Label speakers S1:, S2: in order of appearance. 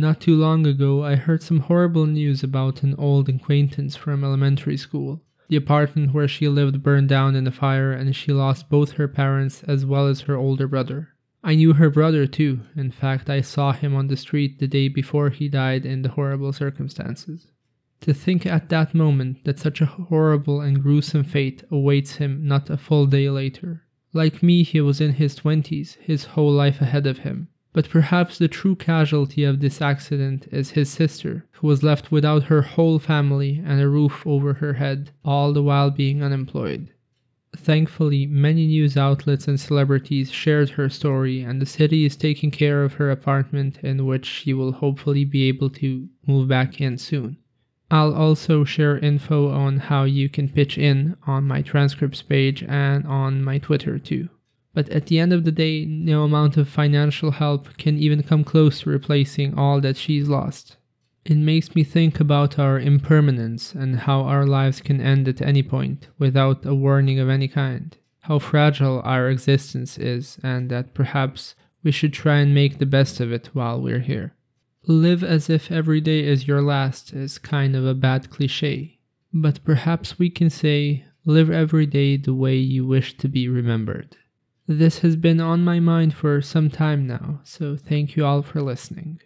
S1: Not too long ago, I heard some horrible news about an old acquaintance from elementary school. The apartment where she lived burned down in a fire, and she lost both her parents as well as her older brother. I knew her brother too. In fact, I saw him on the street the day before he died in the horrible circumstances. To think at that moment that such a horrible and gruesome fate awaits him not a full day later. Like me, he was in his twenties, his whole life ahead of him. But perhaps the true casualty of this accident is his sister, who was left without her whole family and a roof over her head, all the while being unemployed. Thankfully, many news outlets and celebrities shared her story, and the city is taking care of her apartment, in which she will hopefully be able to move back in soon. I'll also share info on how you can pitch in on my transcripts page and on my Twitter too. But at the end of the day, no amount of financial help can even come close to replacing all that she's lost. It makes me think about our impermanence and how our lives can end at any point without a warning of any kind. How fragile our existence is, and that perhaps we should try and make the best of it while we're here. Live as if every day is your last is kind of a bad cliche, but perhaps we can say live every day the way you wish to be remembered. This has been on my mind for some time now, so thank you all for listening.